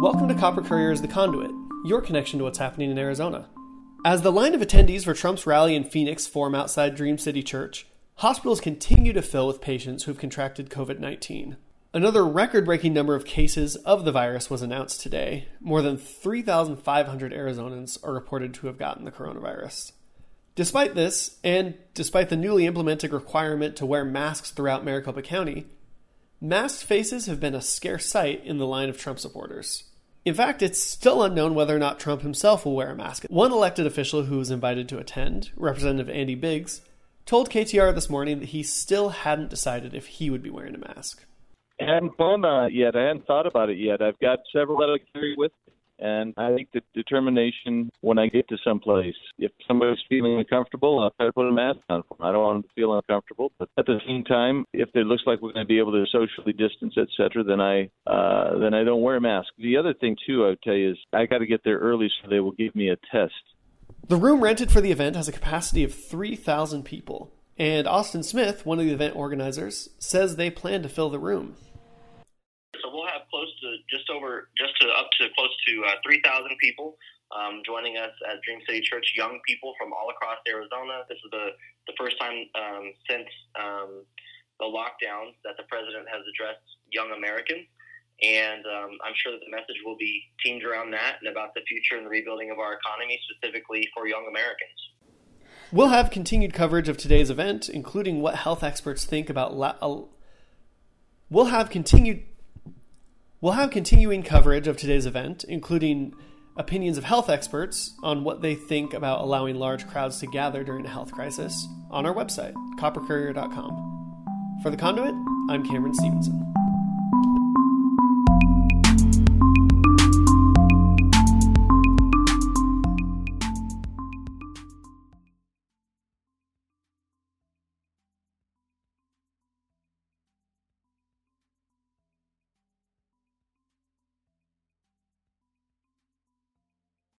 Welcome to Copper Courier's The Conduit, your connection to what's happening in Arizona. As the line of attendees for Trump's rally in Phoenix form outside Dream City Church, hospitals continue to fill with patients who have contracted COVID 19. Another record breaking number of cases of the virus was announced today. More than 3,500 Arizonans are reported to have gotten the coronavirus. Despite this, and despite the newly implemented requirement to wear masks throughout Maricopa County, masked faces have been a scarce sight in the line of Trump supporters. In fact, it's still unknown whether or not Trump himself will wear a mask. One elected official who was invited to attend, Representative Andy Biggs, told KTAR this morning that he still hadn't decided if he would be wearing a mask. I hadn't yet. I hadn't thought about it yet. I've got several that I carry with. And I think the determination when I get to some place, if somebody's feeling uncomfortable, I'll try to put a mask on for them. I don't want them to feel uncomfortable. But at the same time, if it looks like we're going to be able to socially distance, et cetera, then I uh, then I don't wear a mask. The other thing too, I would tell you is I got to get there early so they will give me a test. The room rented for the event has a capacity of 3,000 people. And Austin Smith, one of the event organizers, says they plan to fill the room. Close to just over, just to up to close to uh, 3,000 people um, joining us at Dream City Church. Young people from all across Arizona. This is the the first time um, since um, the lockdowns that the president has addressed young Americans. And um, I'm sure that the message will be teamed around that and about the future and the rebuilding of our economy, specifically for young Americans. We'll have continued coverage of today's event, including what health experts think about. La- uh, we'll have continued. We'll have continuing coverage of today's event, including opinions of health experts on what they think about allowing large crowds to gather during a health crisis on our website, coppercourier.com. For the conduit, I'm Cameron Stevenson.